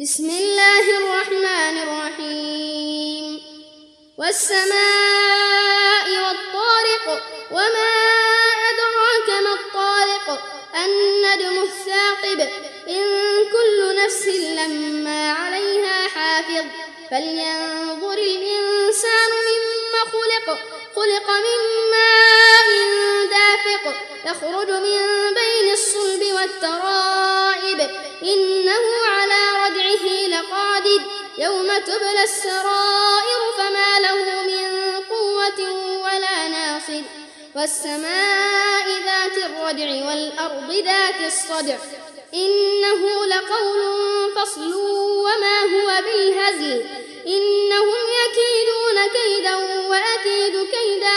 بسم الله الرحمن الرحيم. والسماء والطارق وما أدراك ما الطارق الندم الثاقب. إن كل نفس لما عليها حافظ. فلينظر الإنسان مما خلق خلق من ماء دافق. يخرج من بين الصلب والترائب. إنه يوم تبلى السرائر فما له من قوة ولا ناصر. والسماء ذات الرجع والأرض ذات الصدع. إنه لقول فصل وما هو بالهزل. إنهم يكيدون كيدا وأكيد كيدا